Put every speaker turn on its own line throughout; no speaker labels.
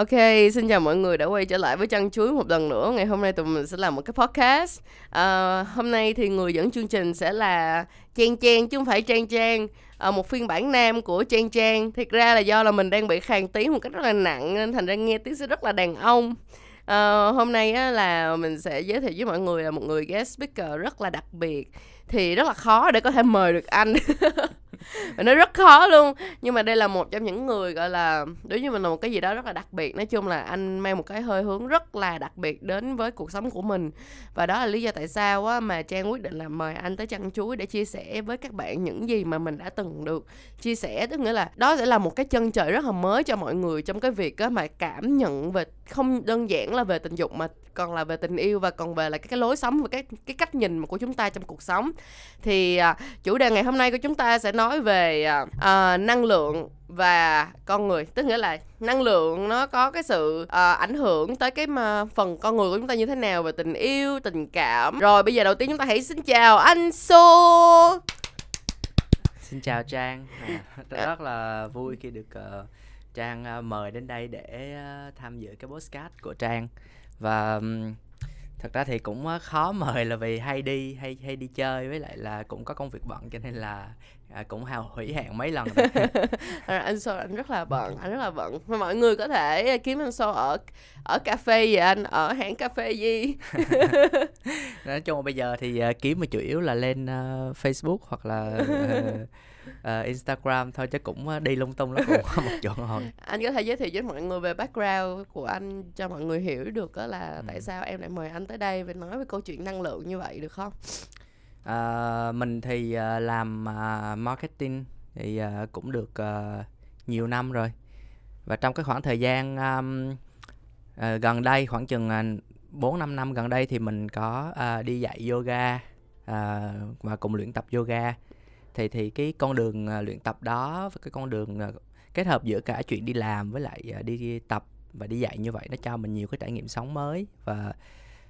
Ok, xin chào mọi người đã quay trở lại với Chăn Chuối một lần nữa. Ngày hôm nay tụi mình sẽ làm một cái podcast. À, hôm nay thì người dẫn chương trình sẽ là Trang Trang chứ không phải Trang Trang. À, một phiên bản nam của Trang Trang. Thiệt ra là do là mình đang bị khàn tiếng một cách rất là nặng nên thành ra nghe tiếng sẽ rất là đàn ông. À, hôm nay á, là mình sẽ giới thiệu với mọi người là một người guest speaker rất là đặc biệt thì rất là khó để có thể mời được anh và nó rất khó luôn. Nhưng mà đây là một trong những người, gọi là đối với mình là một cái gì đó rất là đặc biệt. Nói chung là anh mang một cái hơi hướng rất là đặc biệt đến với cuộc sống của mình. Và đó là lý do tại sao á mà trang quyết định là mời anh tới chăn chuối để chia sẻ với các bạn những gì mà mình đã từng được chia sẻ. Tức nghĩa là đó sẽ là một cái chân trời rất là mới cho mọi người trong cái việc á mà cảm nhận về không đơn giản là về tình dục mà còn là về tình yêu và còn về là cái, cái lối sống và cái cái cách nhìn của chúng ta trong cuộc sống. Thì à, chủ đề ngày hôm nay của chúng ta sẽ nói về à, à, năng lượng và con người. Tức nghĩa là năng lượng nó có cái sự uh, ảnh hưởng tới cái mà phần con người của chúng ta như thế nào về tình yêu tình cảm. Rồi bây giờ đầu tiên chúng ta hãy xin chào anh Xô
xin chào trang. À, rất là vui khi được uh, trang uh, mời đến đây để uh, tham dự cái podcast của trang và thật ra thì cũng khó mời là vì hay đi hay hay đi chơi với lại là cũng có công việc bận cho nên là à, cũng hào hủy hẹn mấy lần rồi.
anh Sô anh rất là bận anh rất là bận mà mọi người có thể kiếm anh Sô ở ở cà phê gì anh ở hãng cà phê gì
nói chung bây giờ thì uh, kiếm mà chủ yếu là lên uh, Facebook hoặc là uh, uh, Instagram thôi chứ cũng ờ, đi lung tung lắm cũng có một chỗ hồi
anh có thể giới thiệu với mọi người về background của anh cho mọi người hiểu được đó là ừ. tại sao em lại mời anh tới đây và nói về câu chuyện năng lượng như vậy được không?
Uh, mình thì uh, làm uh, marketing thì uh, cũng được uh, nhiều năm rồi. Và trong cái khoảng thời gian um, uh, gần đây khoảng chừng bốn uh, năm năm gần đây thì mình có uh, đi dạy yoga uh, và cùng luyện tập yoga thì thì cái con đường uh, luyện tập đó và cái con đường uh, kết hợp giữa cả chuyện đi làm với lại uh, đi tập và đi dạy như vậy nó cho mình nhiều cái trải nghiệm sống mới và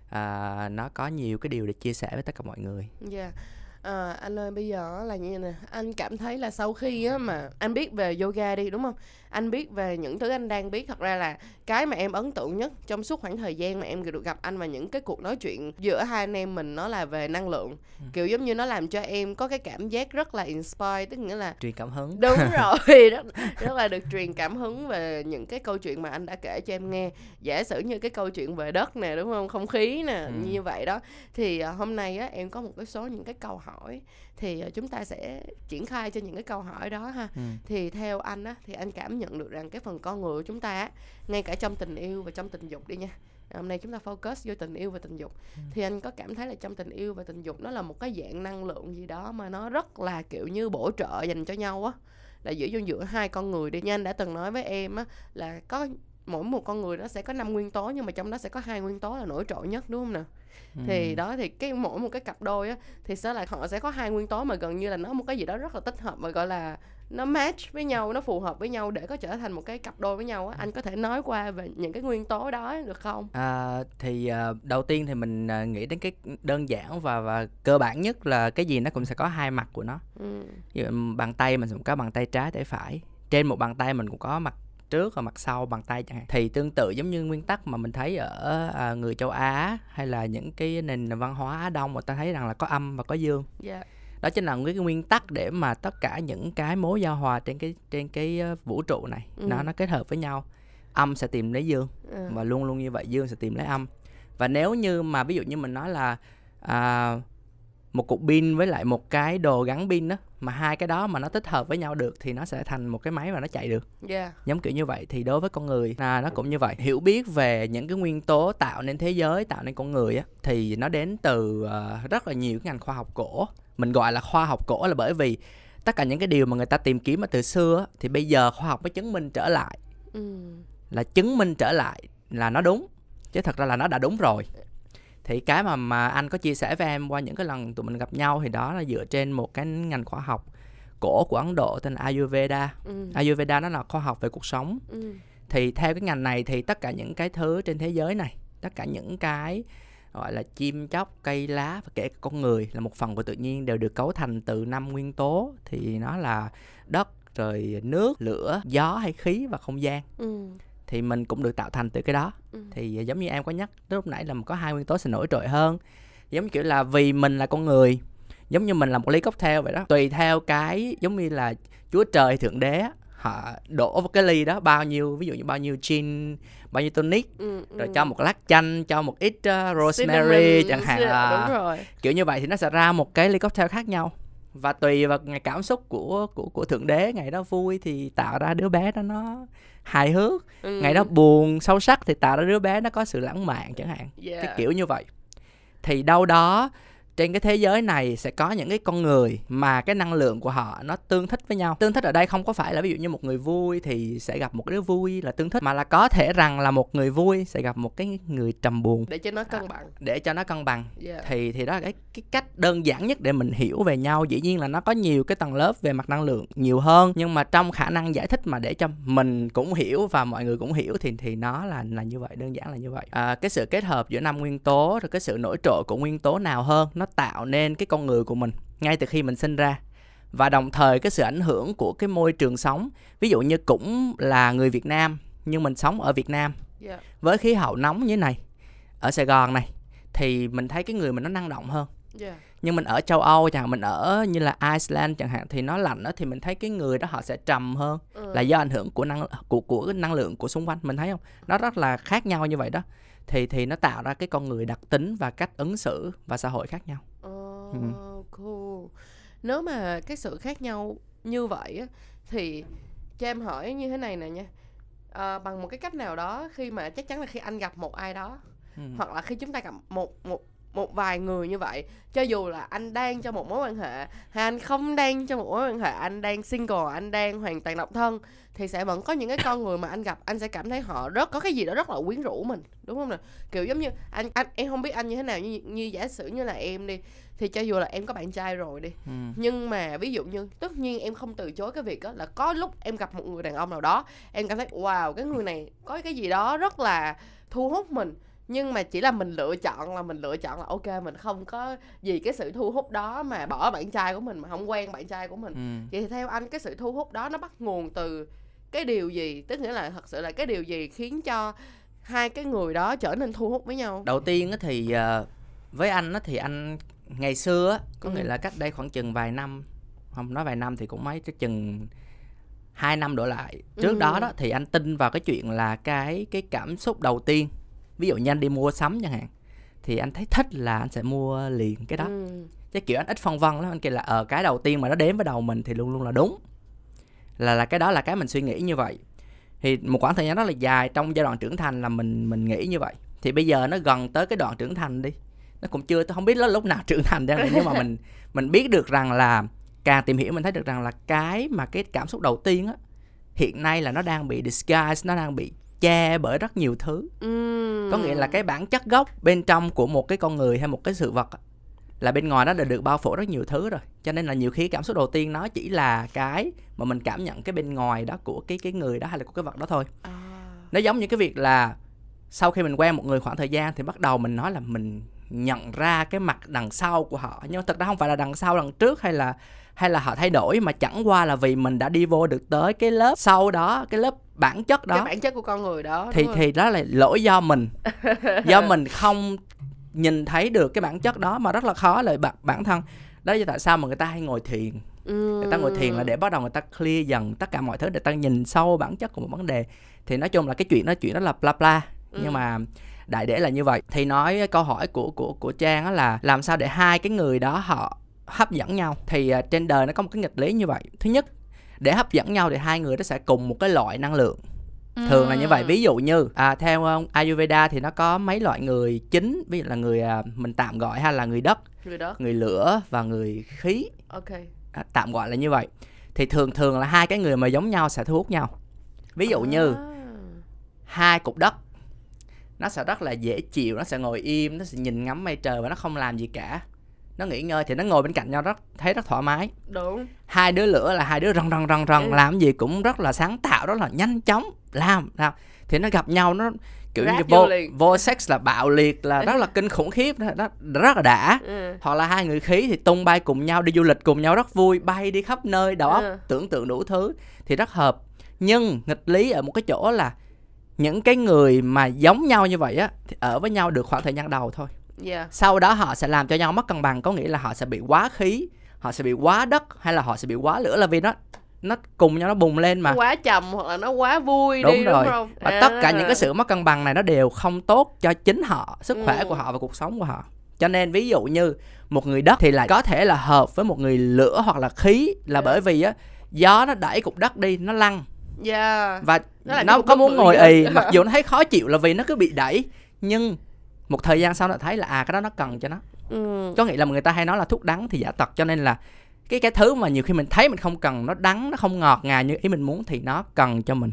uh, nó có nhiều cái điều để chia sẻ với tất cả mọi người.
Dạ. Yeah à, anh ơi bây giờ là như nè anh cảm thấy là sau khi á mà anh biết về yoga đi đúng không anh biết về những thứ anh đang biết. Thật ra là cái mà em ấn tượng nhất trong suốt khoảng thời gian mà em được gặp anh và những cái cuộc nói chuyện giữa hai anh em mình nó là về năng lượng. Ừ. kiểu giống như nó làm cho em có cái cảm giác rất là inspire tức nghĩa là
truyền cảm hứng.
Đúng rồi rất rất là được truyền cảm hứng về những cái câu chuyện mà anh đã kể cho em nghe. Giả sử như cái câu chuyện về đất nè đúng không? Không khí nè ừ. như vậy đó. Thì uh, hôm nay á em có một cái số những cái câu hỏi thì uh, chúng ta sẽ triển khai cho những cái câu hỏi đó ha. Ừ. thì theo anh á thì anh cảm nhận được rằng cái phần con người của chúng ta á ngay cả trong tình yêu và trong tình dục đi nha. Hôm nay chúng ta focus vô tình yêu và tình dục. Ừ. thì anh có cảm thấy là trong tình yêu và tình dục nó là một cái dạng năng lượng gì đó mà nó rất là kiểu như bổ trợ dành cho nhau á. Là giữa giữa hai con người đi nha. Anh đã từng nói với em á là có mỗi một con người nó sẽ có năm nguyên tố nhưng mà trong đó sẽ có hai nguyên tố là nổi trội nhất đúng không nè ừ. thì đó thì cái mỗi một cái cặp đôi á thì sẽ là họ sẽ có hai nguyên tố mà gần như là nó một cái gì đó rất là tích hợp và gọi là nó match với nhau nó phù hợp với nhau để có trở thành một cái cặp đôi với nhau á anh có thể nói qua về những cái nguyên tố đó được không
à, thì uh, đầu tiên thì mình uh, nghĩ đến cái đơn giản và và cơ bản nhất là cái gì nó cũng sẽ có hai mặt của nó ừ. Như bàn tay mình cũng có bàn tay trái tay phải trên một bàn tay mình cũng có mặt trước và mặt sau bằng tay chẳng hạn thì tương tự giống như nguyên tắc mà mình thấy ở à, người châu Á hay là những cái nền văn hóa Á Đông mà ta thấy rằng là có âm và có dương yeah. Dạ. đó chính là cái nguyên tắc để mà tất cả những cái mối giao hòa trên cái trên cái vũ trụ này ừ. nó nó kết hợp với nhau âm sẽ tìm lấy dương ừ. và luôn luôn như vậy dương sẽ tìm lấy âm và nếu như mà ví dụ như mình nói là à, một cục pin với lại một cái đồ gắn pin đó mà hai cái đó mà nó tích hợp với nhau được thì nó sẽ thành một cái máy và nó chạy được. Yeah. giống kiểu như vậy thì đối với con người là nó cũng như vậy. Hiểu biết về những cái nguyên tố tạo nên thế giới tạo nên con người á thì nó đến từ uh, rất là nhiều cái ngành khoa học cổ. Mình gọi là khoa học cổ là bởi vì tất cả những cái điều mà người ta tìm kiếm ở từ xưa thì bây giờ khoa học mới chứng minh trở lại. Ừ. là chứng minh trở lại là nó đúng chứ thật ra là nó đã đúng rồi thì cái mà mà anh có chia sẻ với em qua những cái lần tụi mình gặp nhau thì đó là dựa trên một cái ngành khoa học cổ của Ấn Độ tên Ayurveda. Ừ. Ayurveda nó là khoa học về cuộc sống. Ừ. Thì theo cái ngành này thì tất cả những cái thứ trên thế giới này, tất cả những cái gọi là chim chóc, cây lá và kể cả con người là một phần của tự nhiên đều được cấu thành từ năm nguyên tố thì nó là đất rồi nước, lửa, gió hay khí và không gian. Ừ thì mình cũng được tạo thành từ cái đó ừ. thì giống như em có nhắc lúc nãy là có hai nguyên tố sẽ nổi trội hơn giống kiểu là vì mình là con người giống như mình là một ly cocktail vậy đó tùy theo cái giống như là chúa trời thượng đế họ đổ vào cái ly đó bao nhiêu ví dụ như bao nhiêu gin bao nhiêu tonic ừ, rồi ừ. cho một lát chanh cho một ít uh, rosemary chẳng hạn là rồi. kiểu như vậy thì nó sẽ ra một cái ly cocktail khác nhau và tùy vào ngày cảm xúc của của của thượng đế ngày đó vui thì tạo ra đứa bé đó nó hài hước ừ. ngày đó buồn sâu sắc thì tạo ra đứa bé nó có sự lãng mạn chẳng hạn yeah. cái kiểu như vậy thì đâu đó trên cái thế giới này sẽ có những cái con người mà cái năng lượng của họ nó tương thích với nhau. Tương thích ở đây không có phải là ví dụ như một người vui thì sẽ gặp một đứa vui là tương thích mà là có thể rằng là một người vui sẽ gặp một cái người trầm buồn.
Để cho nó cân bằng. à,
để cho nó cân bằng. Yeah. thì thì đó là cái cái cách đơn giản nhất để mình hiểu về nhau. Dĩ nhiên là nó có nhiều cái tầng lớp về mặt năng lượng nhiều hơn nhưng mà trong khả năng giải thích mà để cho mình cũng hiểu và mọi người cũng hiểu thì thì nó là là như vậy đơn giản là như vậy. À, cái sự kết hợp giữa năm nguyên tố rồi cái sự nổi trội của nguyên tố nào hơn nó tạo nên cái con người của mình ngay từ khi mình sinh ra và đồng thời cái sự ảnh hưởng của cái môi trường sống ví dụ như cũng là người Việt Nam nhưng mình sống ở Việt Nam yeah. với khí hậu nóng như thế này ở Sài Gòn này thì mình thấy cái người mình nó năng động hơn yeah. nhưng mình ở châu Âu chẳng hạn mình ở như là Iceland chẳng hạn thì nó lạnh đó thì mình thấy cái người đó họ sẽ trầm hơn ừ. là do ảnh hưởng của năng của của cái năng lượng của xung quanh mình thấy không nó rất là khác nhau như vậy đó thì thì nó tạo ra cái con người đặc tính và cách ứng xử và xã hội khác nhau.
Oh, ừ. cool. Nếu mà cái sự khác nhau như vậy á, thì cho em hỏi như thế này nè nha. À, bằng một cái cách nào đó khi mà chắc chắn là khi anh gặp một ai đó ừ. hoặc là khi chúng ta gặp một một một vài người như vậy cho dù là anh đang trong một mối quan hệ hay anh không đang trong một mối quan hệ anh đang single anh đang hoàn toàn độc thân thì sẽ vẫn có những cái con người mà anh gặp anh sẽ cảm thấy họ rất có cái gì đó rất là quyến rũ mình đúng không nè kiểu giống như anh anh em không biết anh như thế nào như như giả sử như là em đi thì cho dù là em có bạn trai rồi đi ừ. nhưng mà ví dụ như tất nhiên em không từ chối cái việc đó là có lúc em gặp một người đàn ông nào đó em cảm thấy wow cái người này có cái gì đó rất là thu hút mình nhưng mà chỉ là mình lựa chọn là mình lựa chọn là ok mình không có vì cái sự thu hút đó mà bỏ bạn trai của mình mà không quen bạn trai của mình ừ. vậy thì theo anh cái sự thu hút đó nó bắt nguồn từ cái điều gì tức nghĩa là thật sự là cái điều gì khiến cho hai cái người đó trở nên thu hút với nhau
đầu tiên thì ờ, với anh thì anh ngày xưa có ừ. nghĩa là cách đây khoảng chừng vài năm không nói vài năm thì cũng mấy cái chừng hai năm đổ lại trước ừ. đó đó thì anh tin vào cái chuyện là cái cái cảm xúc đầu tiên ví dụ như anh đi mua sắm chẳng hạn thì anh thấy thích là anh sẽ mua liền cái đó. Ừ. chứ kiểu anh ít phân vân lắm anh kêu là ở ờ, cái đầu tiên mà nó đến với đầu mình thì luôn luôn là đúng. Là là cái đó là cái mình suy nghĩ như vậy. Thì một khoảng thời gian rất là dài trong giai đoạn trưởng thành là mình mình nghĩ như vậy. Thì bây giờ nó gần tới cái đoạn trưởng thành đi. Nó cũng chưa tôi không biết nó lúc nào trưởng thành ra nhưng mà mình mình biết được rằng là càng tìm hiểu mình thấy được rằng là cái mà cái cảm xúc đầu tiên á hiện nay là nó đang bị disguise nó đang bị che bởi rất nhiều thứ uhm. có nghĩa là cái bản chất gốc bên trong của một cái con người hay một cái sự vật là bên ngoài nó đã được bao phủ rất nhiều thứ rồi cho nên là nhiều khi cảm xúc đầu tiên nó chỉ là cái mà mình cảm nhận cái bên ngoài đó của cái cái người đó hay là của cái vật đó thôi à. nó giống như cái việc là sau khi mình quen một người khoảng thời gian thì bắt đầu mình nói là mình nhận ra cái mặt đằng sau của họ nhưng mà thật ra không phải là đằng sau đằng trước hay là hay là họ thay đổi mà chẳng qua là vì mình đã đi vô được tới cái lớp sau đó cái lớp bản chất đó.
Cái bản chất của con người đó
thì thì đó là lỗi do mình. Do mình không nhìn thấy được cái bản chất đó mà rất là khó là bản, bản thân. Đó là tại sao mà người ta hay ngồi thiền. Ừ. người ta ngồi thiền là để bắt đầu người ta clear dần tất cả mọi thứ để ta nhìn sâu bản chất của một vấn đề. Thì nói chung là cái chuyện đó chuyện đó là bla bla. Ừ. nhưng mà đại để là như vậy. Thì nói câu hỏi của của của trang là làm sao để hai cái người đó họ hấp dẫn nhau. Thì uh, trên đời nó có một cái nghịch lý như vậy. Thứ nhất để hấp dẫn nhau thì hai người đó sẽ cùng một cái loại năng lượng. Thường là như vậy. Ví dụ như à, theo uh, Ayurveda thì nó có mấy loại người chính ví dụ là người uh, mình tạm gọi hay là người đất
người đất.
người lửa và người khí.
Ok.
À, tạm gọi là như vậy. Thì thường thường là hai cái người mà giống nhau sẽ thu hút nhau. Ví dụ à. như hai cục đất nó sẽ rất là dễ chịu nó sẽ ngồi im nó sẽ nhìn ngắm mây trời và nó không làm gì cả nó nghỉ ngơi thì nó ngồi bên cạnh nhau rất thấy rất thoải mái.
Đúng.
Hai đứa lửa là hai đứa rần rần rần rần ừ. làm gì cũng rất là sáng tạo rất là nhanh chóng làm làm. Thì nó gặp nhau nó kiểu Ráp như vô vô sex là bạo liệt là rất là kinh khủng khiếp đó, đó rất là đã. Ừ. hoặc là hai người khí thì tung bay cùng nhau đi du lịch cùng nhau rất vui bay đi khắp nơi đầu óc ừ. tưởng tượng đủ thứ thì rất hợp. Nhưng nghịch lý ở một cái chỗ là những cái người mà giống nhau như vậy á thì ở với nhau được khoảng thời gian đầu thôi
yeah.
sau đó họ sẽ làm cho nhau mất cân bằng có nghĩa là họ sẽ bị quá khí họ sẽ bị quá đất hay là họ sẽ bị quá lửa là vì nó nó cùng nhau nó bùng lên mà
quá trầm hoặc là nó quá vui
đúng
đi
rồi
đúng không
và tất cả những cái sự mất cân bằng này nó đều không tốt cho chính họ sức khỏe
Ừ.
của họ và cuộc sống của họ cho nên ví dụ như một người đất thì lại có thể là hợp với một người lửa hoặc là khí là
Dạ.
bởi vì á gió nó đẩy cục đất đi nó lăn
yeah.
và
Nó
nó có muốn ngồi ì mặc dù nó thấy khó chịu là vì nó cứ bị đẩy nhưng một thời gian sau nó thấy là à cái đó nó cần cho nó.
Ừ.
có nghĩa là người ta hay nói là thuốc đắng thì giả tật cho nên là cái cái thứ mà nhiều khi mình thấy mình không cần nó đắng nó không ngọt ngào như ý mình muốn thì nó cần cho mình.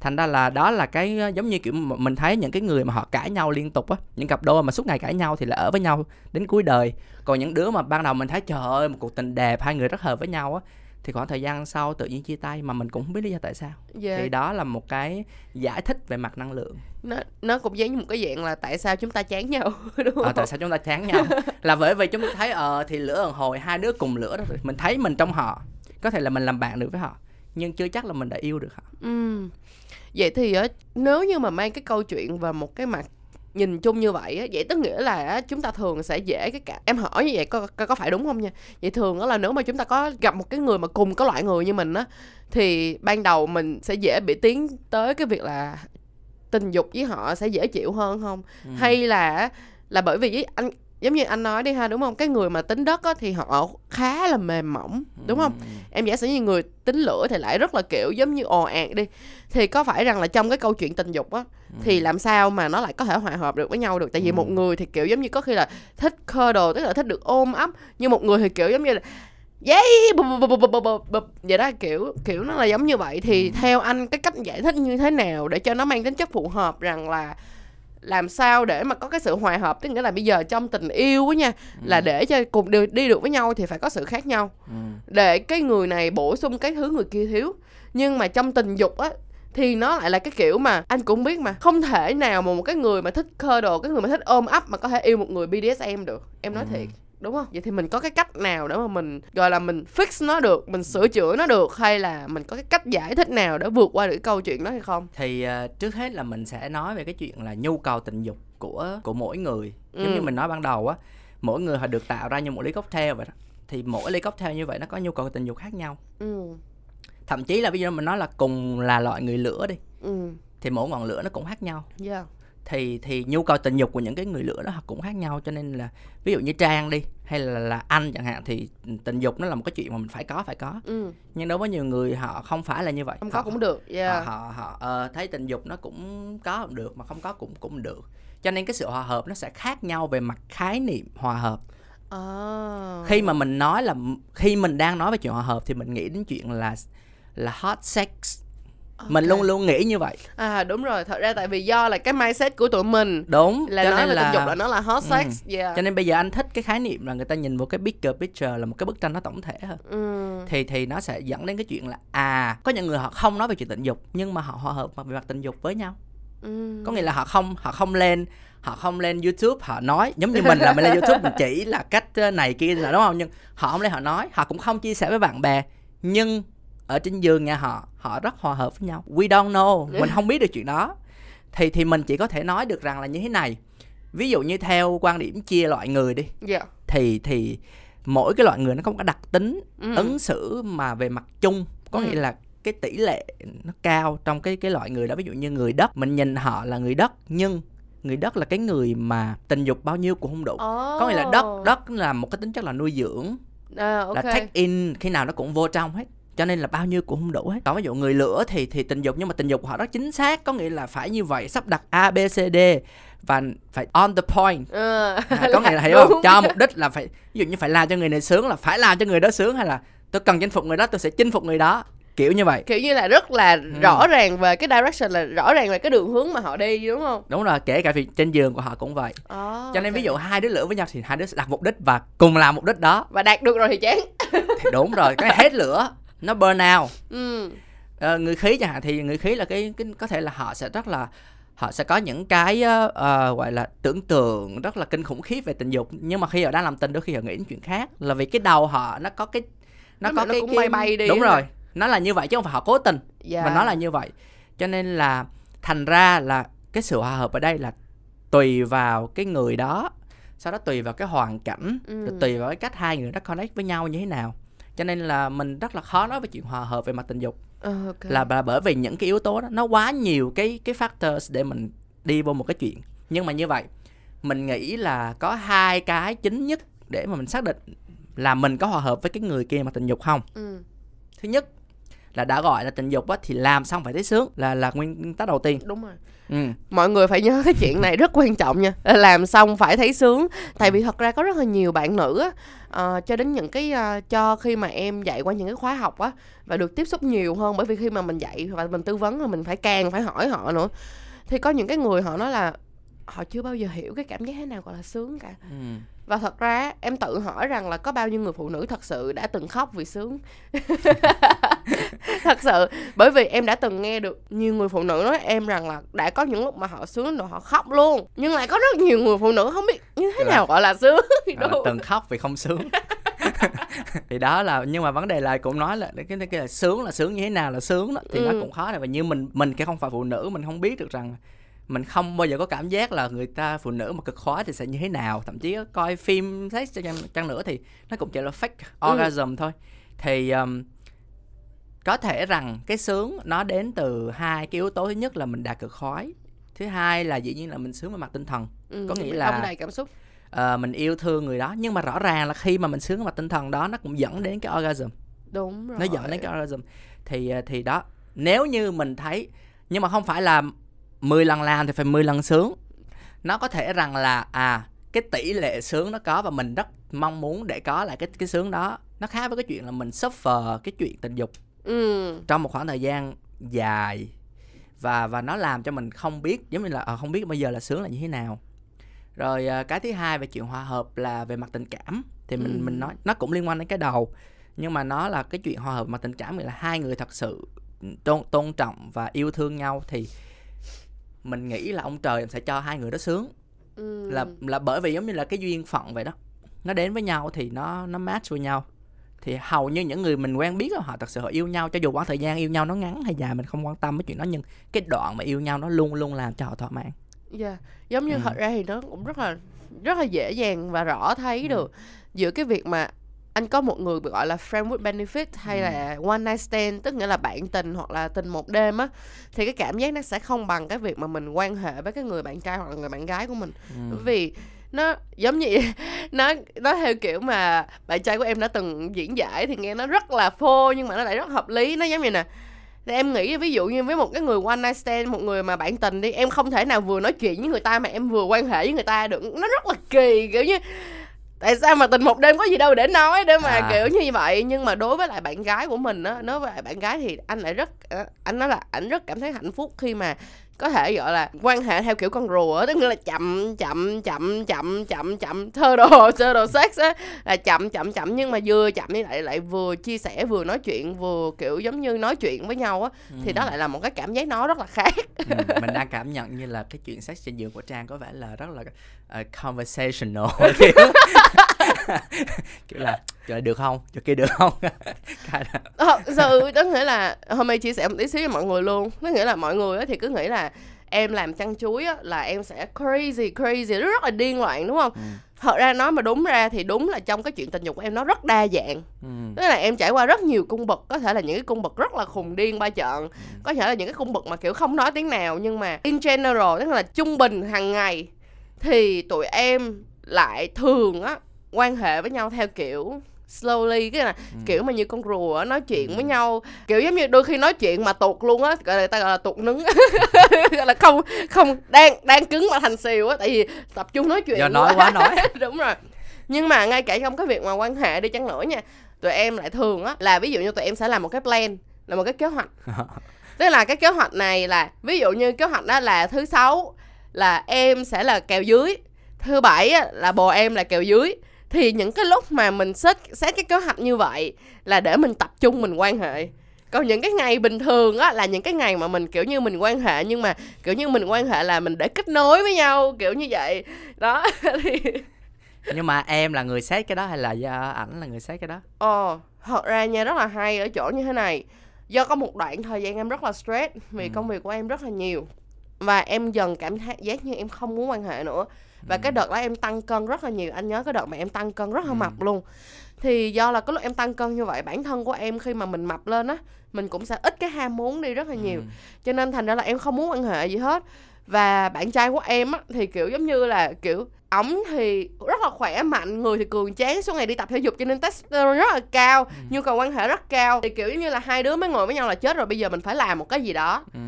Thành ra là đó là cái ờ, giống như kiểu mình thấy những cái người mà họ cãi nhau liên tục á những cặp đôi mà suốt ngày cãi nhau thì là ở với nhau đến cuối đời. Còn những đứa mà ban đầu mình thấy trời ơi một cuộc tình đẹp hai người rất hợp với nhau á thì khoảng thời gian sau tự nhiên chia tay mà mình cũng không biết lý do tại sao.
Yeah.
thì đó là một cái giải thích về mặt năng lượng.
Nó nó cũng giống như một cái dạng là tại sao chúng ta chán nhau đúng không
ờ, tại sao chúng ta chán nhau? Là bởi vì chúng ta thấy ờ thì lửa ẩn hồi hai đứa cùng lửa đó rồi mình thấy mình trong họ. Có thể là mình làm bạn được với họ nhưng chưa chắc là mình đã yêu được họ.
Ừ. vậy thì á nếu như mà mang cái câu chuyện vào một cái mặt nhìn chung như vậy á vậy tức nghĩa là chúng ta thường sẽ dễ cái cả em hỏi như vậy có có, có phải đúng không nha vậy thường đó là nếu mà chúng ta có gặp một cái người mà cùng có loại người như mình á thì ban đầu mình sẽ dễ bị tiến tới cái việc là tình dục với họ sẽ dễ chịu hơn không
Ừ.
hay là là bởi vì với anh giống như anh nói đi ha đúng không? Cái người mà tính đất á, thì họ khá là mềm mỏng đúng không?
Ừ.
em giả sử như người tính lửa thì lại rất là kiểu giống như ồ ạt đi. Thì có phải rằng là trong cái câu chuyện tình dục á thì làm sao mà nó lại có thể hòa hợp được với nhau được? Tại vì
Ừ.
một người thì kiểu giống như có khi là thích cuddle tức là thích được ôm ấp nhưng một người thì kiểu giống như là yeah bụp bụp bụp bụp bụp bụp bụp vậy đó kiểu kiểu nó là giống như vậy. Thì theo anh cái cách giải thích như thế nào để cho nó mang tính chất phù hợp rằng là làm sao để mà có cái sự hòa hợp tức nghĩa là bây giờ trong tình yêu á nha là để cho cùng đi, đi được với nhau thì phải có sự khác nhau.
Ừ.
để cái người này bổ sung cái thứ người kia thiếu. Nhưng mà trong tình dục á thì nó lại là cái kiểu mà anh cũng biết mà không thể nào mà một cái người mà thích cuddle cái người mà thích ôm ấp mà có thể yêu một người BDSM được. Em nói
Ừ.
thiệt đúng không? Vậy thì mình có cái cách nào để mà mình gọi là mình fix nó được mình sửa chữa nó được hay là mình có cái cách giải thích nào để vượt qua được cái câu chuyện đó hay không?
Thì ờ, trước hết là mình sẽ nói về cái chuyện là nhu cầu tình dục của của mỗi người. Giống như
Ừ.
mình nói ban đầu á mỗi người họ được tạo ra như một ly cocktail vậy đó. Thì mỗi ly cocktail như vậy nó có nhu cầu tình dục khác nhau.
Ừ.
Thậm chí là ví dụ mình nói là cùng là loại người lửa đi.
Ừ.
Thì mỗi ngọn lửa nó cũng khác nhau.
Yeah
thì thì nhu cầu tình dục của những cái người lửa đó cũng khác nhau cho nên là ví dụ như trang đi hay là là anh chẳng hạn thì tình dục nó là một cái chuyện mà mình phải có phải có.
Ừ.
Nhưng đối với nhiều người họ không phải là như vậy.
Không có
Họ-
cũng được yeah.
họ họ, họ ờ, thấy tình dục nó cũng có cũng được mà không có cũng cũng được. Cho nên cái sự hòa hợp nó sẽ khác nhau về mặt khái niệm hòa hợp.
À.
khi mà mình nói là khi mình đang nói về chuyện hòa hợp thì mình nghĩ đến chuyện là là hot sex mình
Ok.
luôn luôn nghĩ như vậy
à đúng rồi thật ra tại vì do là cái mindset của tụi mình
đúng
là
cho
nói
nên
là,
là
tình dục là nó là hot
Ừ.
sex yeah
cho nên bây giờ anh thích cái khái niệm là người ta nhìn vào cái bigger picture là một cái bức tranh nó tổng thể hơn
ừ.
thì thì nó sẽ dẫn đến cái chuyện là à có những người họ không nói về chuyện tình dục nhưng mà họ hòa hợp về mặt tình dục với nhau
Ừ.
có nghĩa là họ không họ không lên họ không lên YouTube họ nói giống như mình là mình lên YouTube mình chỉ là cách ờ, này kia là đúng không nhưng họ không lên họ nói họ cũng không chia sẻ với bạn bè nhưng ở trên giường nhà họ họ rất hòa hợp với nhau. We don't know mình không biết được chuyện đó. Thì thì mình chỉ có thể nói được rằng là như thế này. Ví dụ như theo quan điểm chia loại người đi
yeah.
thì thì mỗi cái loại người nó có một cái đặc tính
ừ.
ứng xử mà về mặt chung. Có
Ừ.
nghĩa là cái tỷ lệ nó cao trong cái cái loại người đó. Ví dụ như người đất mình nhìn họ là người đất nhưng người đất là cái người mà tình dục bao nhiêu cũng không đủ. Có nghĩa là đất đất là một cái tính chất là nuôi dưỡng
à, ok.
là take in khi nào nó cũng vô trong hết cho nên là bao nhiêu cũng không đủ hết. Còn ví dụ người lửa thì thì tình dục nhưng mà tình dục của họ rất chính xác có nghĩa là phải như vậy sắp đặt a b c d và phải on the point.
Ờ,
à, có nghĩa là hiểu không? cho mục đích là phải ví dụ như phải làm cho người này sướng là phải làm cho người đó sướng hay là tôi cần chinh phục người đó tôi sẽ chinh phục người đó. Kiểu như vậy.
Kiểu như là rất là
Ừ.
rõ ràng về cái direction là rõ ràng về cái đường hướng mà họ đi đúng không?
Đúng rồi kể cả việc trên giường của họ cũng vậy.
À,
cho nên
ok.
ví dụ hai đứa lửa với nhau thì hai đứa sẽ đặt mục đích và cùng làm mục đích đó.
Và đạt được rồi thì chán.
Thì đúng rồi cái hết lửa nó burn out.
Ừ.
Ờ, người khí chẳng hạn thì người khí là cái, cái có thể là họ sẽ rất là họ sẽ có những cái ờ, gọi là tưởng tượng rất là kinh khủng khiếp về tình dục. Nhưng mà khi họ đang làm tình đôi khi họ nghĩ đến chuyện khác. Là vì cái đầu họ nó có cái nó
Nó
có
nó
cái,
cũng
cái
bay bay đi
đúng rồi. Nó là như vậy chứ không phải họ cố tình.
Dạ.
Mà nó là như vậy. Cho nên là thành ra là cái sự hòa hợp ở đây là tùy vào cái người đó. Sau đó tùy vào cái hoàn cảnh ừ. rồi tùy vào cái cách hai người nó connect với nhau như thế nào cho nên là mình rất là khó nói về chuyện hòa hợp về mặt tình dục uh, okay. là, là bởi vì những cái yếu tố đó nó quá nhiều cái cái factors để mình đi vô một cái chuyện nhưng mà như vậy mình nghĩ là có hai cái chính nhất để mà mình xác định là mình có hòa hợp với cái người kia mà tình dục không ừ. thứ nhất là đã gọi là tình dục á thì làm xong phải thấy sướng là là nguyên tắc đầu tiên.
Đúng rồi. Ừ. mọi người phải nhớ cái chuyện này rất quan trọng nha. Làm xong phải thấy sướng. Tại vì thật ra có rất là nhiều bạn nữ á uh, cho đến những cái uh, cho khi mà em dạy qua những cái khóa học á và được tiếp xúc nhiều hơn bởi vì khi mà mình dạy và mình tư vấn là mình phải càng phải hỏi họ nữa. Thì có những cái người họ nói là họ chưa bao giờ hiểu cái cảm giác thế nào gọi là sướng cả. Ừ. và thật ra em tự hỏi rằng là có bao nhiêu người phụ nữ thật sự đã từng khóc vì sướng? Thật sự bởi vì em đã từng nghe được nhiều người phụ nữ nói em rằng là đã có những lúc mà họ sướng rồi họ khóc luôn. Nhưng lại có rất nhiều người phụ nữ không biết như thế nào gọi là sướng
à, từng khóc vì không sướng. Thì đó là nhưng mà vấn đề là cũng nói là cái cái là sướng là sướng như thế nào là sướng đó thì ừ. nó cũng khó này và như mình mình cái không phải phụ nữ mình không biết được rằng mình không bao giờ có cảm giác là người ta phụ nữ mà cực khoái thì sẽ như thế nào. Thậm chí coi phim sex chăng, chăng nữa thì nó cũng chỉ là fake orgasm ừ. thôi. Thì um, có thể rằng cái sướng nó đến từ hai cái yếu tố. Thứ nhất là mình đạt cực khoái thứ hai là dĩ nhiên là mình sướng về mặt tinh thần.
Ừ, có nghĩa là đầy cảm xúc.
uh, mình yêu thương người đó. Nhưng mà rõ ràng là khi mà mình sướng về mặt tinh thần đó nó cũng dẫn đến cái orgasm.
Đúng rồi
nó dẫn đến cái orgasm. Thì ờ, thì đó nếu như mình thấy nhưng mà không phải là 10 lần làm thì phải 10 lần sướng nó có thể rằng là à cái tỷ lệ sướng nó có và mình rất mong muốn để có lại cái cái sướng đó nó khác với cái chuyện là mình suffer cái chuyện tình dục ừ. trong một khoảng thời gian dài và và nó làm cho mình không biết giống như là à, không biết bây giờ là sướng là như thế nào rồi à, cái thứ hai về chuyện hòa hợp là về mặt tình cảm thì mình ừ. mình nói nó cũng liên quan đến cái đầu nhưng mà nó là cái chuyện hòa hợp mặt tình cảm nghĩa là hai người thật sự tôn tôn trọng và yêu thương nhau thì mình nghĩ là ông trời sẽ cho hai người đó sướng ừ. là là bởi vì giống như là cái duyên phận vậy đó nó đến với nhau thì nó nó match với nhau thì hầu như những người mình quen biết họ thật sự họ yêu nhau cho dù quãng thời gian yêu nhau nó ngắn hay dài mình không quan tâm cái chuyện đó nhưng cái đoạn mà yêu nhau nó luôn luôn làm cho họ thỏa mãn
dạ yeah. giống như ừ. thật ra thì nó cũng rất là rất là dễ dàng và rõ thấy ừ. được giữa cái việc mà anh có một người gọi là friend with benefit hay ừ. là one night stand tức nghĩa là bạn tình hoặc là tình một đêm á thì cái cảm giác nó sẽ không bằng cái việc mà mình quan hệ với cái người bạn trai hoặc là người bạn gái của mình ừ. vì nó giống như nó nó theo kiểu mà bạn trai của em đã từng diễn giải thì nghe nó rất là phô nhưng mà nó lại rất hợp lý nó giống như nè thì em nghĩ ví dụ như với một cái người one night stand một người mà bạn tình đi em không thể nào vừa nói chuyện với người ta mà em vừa quan hệ với người ta được nó rất là kỳ kiểu như tại sao mà tình một đêm có gì đâu để nói để mà à. kiểu như vậy nhưng mà đối với lại bạn gái của mình á nói với lại bạn gái thì anh lại rất ờ, anh nói là anh rất cảm thấy hạnh phúc khi mà có thể gọi là quan hệ theo kiểu con rùa tức là chậm chậm chậm chậm chậm chậm thơ đồ thơ đồ sex á. Là chậm chậm chậm nhưng mà vừa chậm đi lại lại vừa chia sẻ vừa nói chuyện vừa kiểu giống như nói chuyện với nhau á. Ừ. thì đó lại là một cái cảm giác nó rất là khác.
Ừ, mình đang cảm nhận như là cái chuyện sex trên giường của trang có vẻ là rất là uh, conversational. Kiểu là kiểu là được không chỗ kia được không
thật sự đó nghĩa là hôm nay chia sẻ một tí xíu với mọi người luôn nó nghĩa là mọi người thì cứ nghĩ là em làm chăn chuối á, là em sẽ crazy crazy rất, rất là điên loạn đúng không ừ. thật ra nói mà đúng ra thì đúng là trong cái chuyện tình dục của em nó rất đa dạng ừ. tức là em trải qua rất nhiều cung bậc có thể là những cái cung bậc rất là khùng điên ba trận ừ. có thể là những cái cung bậc mà kiểu không nói tiếng nào nhưng mà in general tức là trung bình hàng ngày thì tụi em lại thường á quan hệ với nhau theo kiểu slowly cái là ừ. kiểu mà như con rùa nói chuyện ừ. với nhau kiểu giống như đôi khi nói chuyện mà tuột luôn á gọi là ta gọi là tuột nứng. Gọi là không không đang đang cứng mà thành xìu á tại vì tập trung nói chuyện
do nói quá nói.
Đúng rồi. Nhưng mà ngay cả trong cái việc mà quan hệ đi chăng nữa nha tụi em lại thường á là ví dụ như tụi em sẽ làm một cái plan là một cái kế hoạch. Tức là cái kế hoạch này là ví dụ như kế hoạch đó là thứ sáu là em sẽ là kèo dưới thứ bảy á, là bồ em là kèo dưới thì những cái lúc mà mình xét xét cái kế hoạch như vậy là để mình tập trung mình quan hệ. Còn những cái ngày bình thường á là những cái ngày mà mình kiểu như mình quan hệ nhưng mà kiểu như mình quan hệ là mình để kết nối với nhau kiểu như vậy. Đó thì
nhưng mà em là người xét cái đó hay là do ảnh là người xét cái đó?
Ờ thật ra nha rất là hay ở chỗ như thế này. Do có một đoạn thời gian em rất là stress vì ừ. công việc của em rất là nhiều. Và em dần cảm giác như em không muốn quan hệ nữa và ừ. cái đợt đó em tăng cân rất là nhiều anh nhớ cái đợt mà em tăng cân rất là ừ. mập luôn thì do là cái lúc em tăng cân như vậy bản thân của em khi mà mình mập lên á mình cũng sẽ ít cái ham muốn đi rất là nhiều ừ. cho nên thành ra là em không muốn quan hệ gì hết và bạn trai của em á thì kiểu giống như là kiểu ổng thì rất là khỏe mạnh người thì cường tráng suốt ngày đi tập thể dục cho nên testosterone rất là cao ừ. nhu cầu quan hệ rất cao thì kiểu giống như là hai đứa mới ngồi với nhau là chết rồi bây giờ mình phải làm một cái gì đó ừ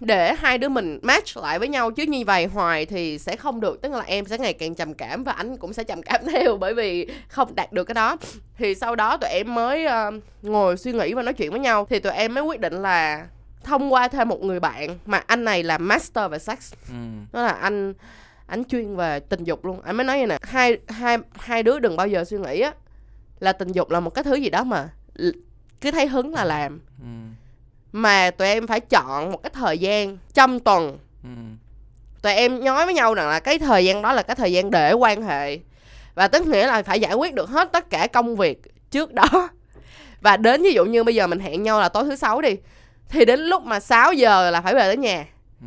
để hai đứa mình match lại với nhau. Chứ như vậy hoài thì sẽ không được. Tức là em sẽ ngày càng trầm cảm và anh cũng sẽ trầm cảm theo bởi vì không đạt được cái đó. Thì sau đó tụi em mới uh, ngồi suy nghĩ và nói chuyện với nhau. Thì tụi em mới quyết định là thông qua thêm một người bạn mà anh này là master về sex. Ừ. đó là anh anh chuyên về tình dục luôn. Anh mới nói như nè hai hai hai đứa đừng bao giờ suy nghĩ á là tình dục là một cái thứ gì đó mà cứ thấy hứng là làm. Ừ mà tụi em phải chọn một cái thời gian trong tuần ừ. tụi em nói với nhau rằng là cái thời gian đó là cái thời gian để quan hệ và tức nghĩa là phải giải quyết được hết tất cả công việc trước đó và đến ví dụ như bây giờ mình hẹn nhau là tối thứ sáu đi thì đến lúc mà 6 giờ là phải về tới nhà ừ.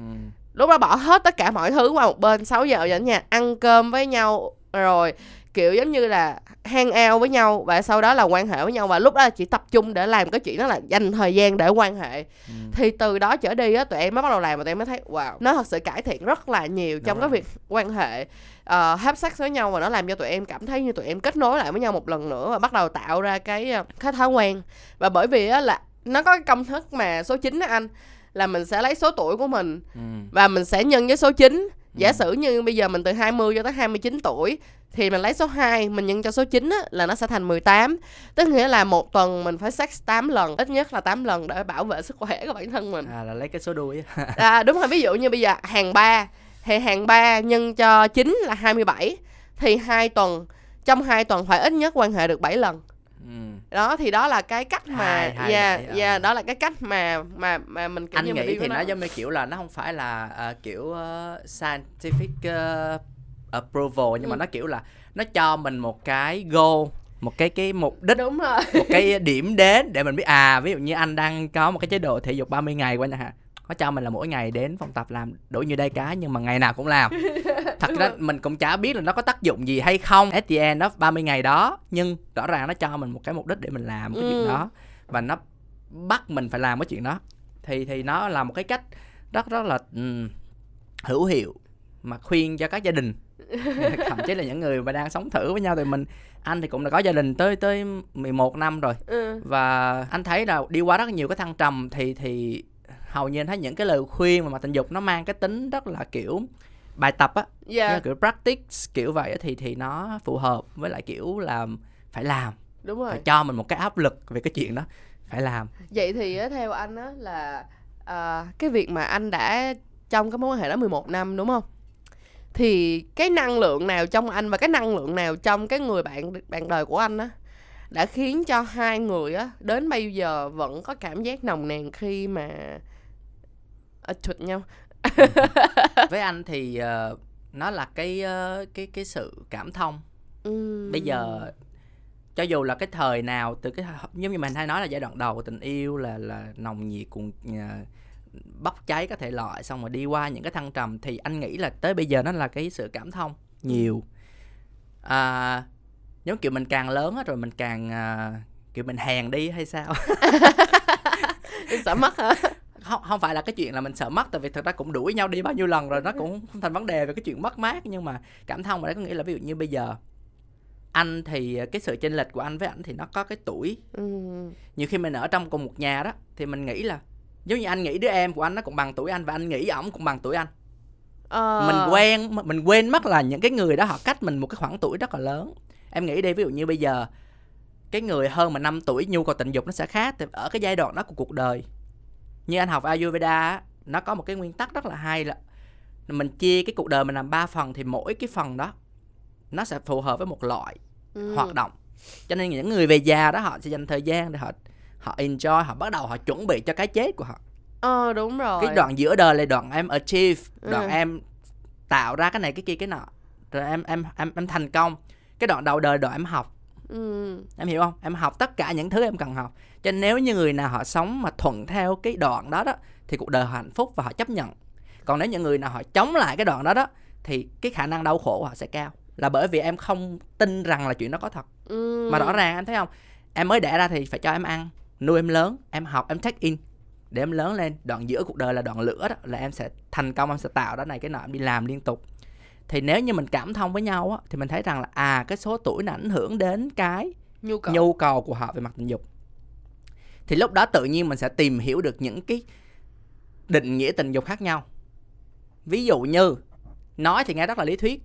lúc đó bỏ hết tất cả mọi thứ qua một bên 6 giờ về đến nhà ăn cơm với nhau rồi kiểu giống như là hang out với nhau và sau đó là quan hệ với nhau và lúc đó là chỉ tập trung để làm cái chuyện đó là dành thời gian để quan hệ ừ. thì từ đó trở đi á tụi em mới bắt đầu làm và tụi em mới thấy wow nó thật sự cải thiện rất là nhiều trong cái việc quan hệ uh, have sex với nhau và nó làm cho tụi em cảm thấy như tụi em kết nối lại với nhau một lần nữa và bắt đầu tạo ra cái ờ, cái thói quen và bởi vì á là nó có cái công thức mà số 9 đó anh là mình sẽ lấy số tuổi của mình ừ. và mình sẽ nhân với số 9 giả ừ. sử như bây giờ mình từ 20 cho tới 29 tuổi thì mình lấy số 2 mình nhân cho số 9 á, là nó sẽ thành 18 tức nghĩa là một tuần mình phải sex 8 lần ít nhất là 8 lần để bảo vệ sức khỏe của bản thân mình.
À là lấy cái số đuôi
à đúng rồi ví dụ như bây giờ hàng 3 thì hàng 3 nhân cho 9 là 27 thì hai tuần trong hai tuần phải ít nhất quan hệ được 7 lần. Ừ. đó thì đó là cái cách mà dạ dạ đó là cái cách mà mà mà mình
kiểu anh như nghĩ thì nó giống như kiểu là nó không phải là uh, kiểu uh, scientific uh, approval nhưng ừ. mà nó kiểu là nó cho mình một cái goal một cái cái mục đích
đúng rồi
một cái điểm đến để mình biết à ví dụ như anh đang có một cái chế độ thể dục 30 ngày qua chẳng hạn nó cho mình là mỗi ngày đến phòng tập làm đủ như đây cá nhưng mà ngày nào cũng làm thật ra mình cũng chả biết là nó có tác dụng gì hay không at the end đó 30 ngày đó nhưng rõ ràng nó cho mình một cái mục đích để mình làm cái ừ. chuyện đó và nó bắt mình phải làm cái chuyện đó thì thì nó là một cái cách rất rất là um, hữu hiệu mà khuyên cho các gia đình thậm chí là những người mà đang sống thử với nhau thì mình anh thì cũng đã có gia đình tới tới 11 năm rồi ừ. và anh thấy là đi qua rất nhiều cái thăng trầm thì thì hầu như anh thấy những cái lời khuyên mà, mà tình dục nó mang cái tính rất là kiểu bài tập á yeah. Dạ. kiểu practice kiểu vậy thì thì nó phù hợp với lại kiểu là phải làm
đúng rồi
phải cho mình một cái áp lực về cái chuyện đó phải làm
vậy thì theo anh á là uh, cái việc mà anh đã trong cái mối quan hệ đó 11 năm đúng không thì cái năng lượng nào trong anh và cái năng lượng nào trong cái người bạn bạn đời của anh á đã khiến cho hai người á đến bây giờ vẫn có cảm giác nồng nàn khi mà ở chụt nhau
với anh thì uh, nó là cái uh, cái cái sự cảm thông ừ. bây giờ cho dù là cái thời nào từ cái giống như mình hay nói là giai đoạn đầu của tình yêu là là nồng nhiệt cùng uh, bốc cháy các thể loại xong rồi đi qua những cái thăng trầm thì anh nghĩ là tới bây giờ nó là cái sự cảm thông. Nhiều. À, giống kiểu mình càng lớn rồi mình càng à, kiểu mình hèn đi hay sao?
Sợ mất hả?
Không không phải là cái chuyện là mình sợ mất tại vì thật ra cũng đuổi nhau đi bao nhiêu lần rồi nó cũng không thành vấn đề về cái chuyện mất mát nhưng mà cảm thông mà có nghĩa là ví dụ như bây giờ anh thì cái sự chênh lệch của anh với anh thì nó có cái tuổi. Ừ. nhiều khi mình ở trong cùng một nhà đó thì mình nghĩ là giống như anh nghĩ đứa em của anh nó cũng bằng tuổi anh và anh nghĩ ổng cũng bằng tuổi anh. Ờ... mình quen mình quên mất là những cái người đó họ cách mình một cái khoảng tuổi rất là lớn. Em nghĩ đi ví dụ như bây giờ cái người hơn mà 5 tuổi nhu cầu tình dục nó sẽ khác thì ở cái giai đoạn đó của cuộc đời. Như anh học Ayurveda nó có một cái nguyên tắc rất là hay là mình chia cái cuộc đời mình làm ba phần thì mỗi cái phần đó nó sẽ phù hợp với một loại ừ. hoạt động. Cho nên những người về già đó họ sẽ dành thời gian để họ họ enjoy họ bắt đầu họ chuẩn bị cho cái chết của họ.
Ờ đúng rồi.
cái đoạn giữa đời là đoạn em achieve đoạn ừ. em tạo ra cái này cái kia cái nọ. Rồi em em em em thành công. Cái đoạn đầu đời đoạn em học. Ừ. em hiểu không? Em học tất cả những thứ em cần học. Cho nên nếu như người nào họ sống mà thuận theo cái đoạn đó đó thì cuộc đời họ hạnh phúc và họ chấp nhận. Còn nếu những người nào họ chống lại cái đoạn đó đó thì cái khả năng đau khổ của họ sẽ cao. Là bởi vì em không tin rằng là chuyện đó có thật.
Ừ.
mà rõ ràng em thấy không? Em mới đẻ ra thì phải cho em ăn nuôi em lớn em học em check in. Để em lớn lên đoạn giữa cuộc đời là đoạn lửa đó là em sẽ thành công em sẽ tạo đó này cái nọ em đi làm liên tục. Thì nếu như mình cảm thông với nhau á thì mình thấy rằng là à cái số tuổi nó ảnh hưởng đến cái
nhu cầu.
nhu cầu của họ về mặt tình dục. Thì lúc đó tự nhiên mình sẽ tìm hiểu được những cái định nghĩa tình dục khác nhau. Ví dụ như nói thì nghe rất là lý thuyết.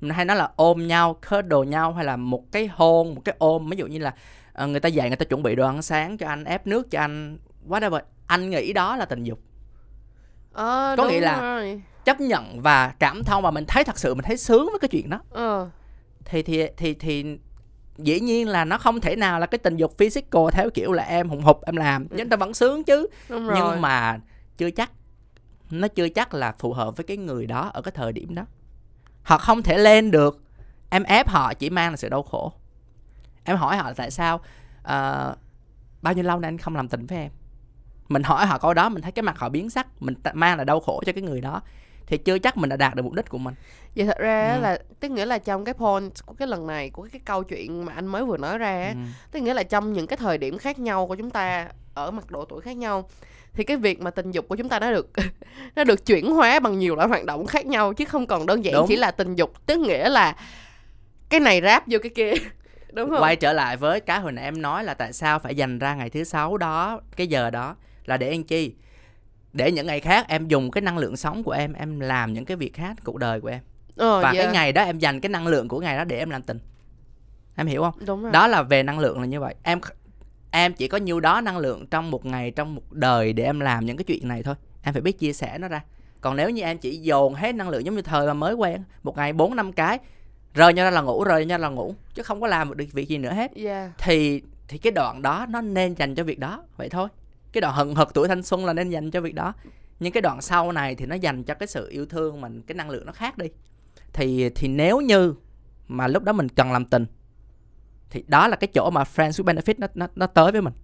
Mình hay nói là ôm nhau đồ nhau hay là một cái hôn một cái ôm. Ví dụ như là uh, người ta dạy người ta chuẩn bị đồ ăn sáng cho anh ép nước cho anh. Whatever. Anh nghĩ đó là tình dục.
À,
có nghĩa là rồi. chấp nhận và cảm thông và mình thấy thật sự mình thấy sướng với cái chuyện đó.
Ờ.
thì thì thì thì dĩ nhiên là nó không thể nào là cái tình dục physical theo kiểu là em hùng hục em làm. Nhưng ta vẫn sướng chứ.
Đúng rồi.
nhưng mà chưa chắc nó chưa chắc là phù hợp với cái người đó ở cái thời điểm đó. Họ không thể lên được. Em ép họ chỉ mang là sự đau khổ em hỏi họ là tại sao uh, bao nhiêu lâu nay anh không làm tình với em mình hỏi họ câu đó mình thấy cái mặt họ biến sắc mình mang là đau khổ cho cái người đó thì chưa chắc mình đã đạt được mục đích của mình
vậy thật ra ừ. là tức nghĩa là trong cái point của cái lần này của cái câu chuyện mà anh mới vừa nói ra ừ. tức nghĩa là trong những cái thời điểm khác nhau của chúng ta ở mặt độ tuổi khác nhau thì cái việc mà tình dục của chúng ta nó được nó được chuyển hóa bằng nhiều loại hoạt động khác nhau chứ không còn đơn giản Đúng. chỉ là tình dục tức nghĩa là cái này ráp vô cái kia đúng không?
Quay trở lại với cái hồi nãy em nói là tại sao phải dành ra ngày thứ sáu đó cái giờ đó là để anh chi? Để những ngày khác em dùng cái năng lượng sống của em em làm những cái việc khác cuộc đời của em.
Ờ,
và yeah. cái ngày đó em dành cái năng lượng của ngày đó để em làm tình. Em hiểu không?
Đúng rồi.
đó là về năng lượng là như vậy. Em em chỉ có nhiêu đó năng lượng trong một ngày trong một đời để em làm những cái chuyện này thôi. Em phải biết chia sẻ nó ra. Còn nếu như em chỉ dồn hết năng lượng giống như thời mà mới quen một ngày bốn năm cái rơi nhau ra là ngủ rơi nhau là ngủ chứ không có làm được việc gì nữa hết.
Yeah.
thì thì cái đoạn đó nó nên dành cho việc đó vậy thôi. Cái đoạn hận hực tuổi thanh xuân là nên dành cho việc đó. Nhưng cái đoạn sau này thì nó dành cho cái sự yêu thương mình cái năng lượng nó khác đi. Thì thì nếu như mà lúc đó mình cần làm tình thì đó là cái chỗ mà friends with benefit nó nó nó tới với mình.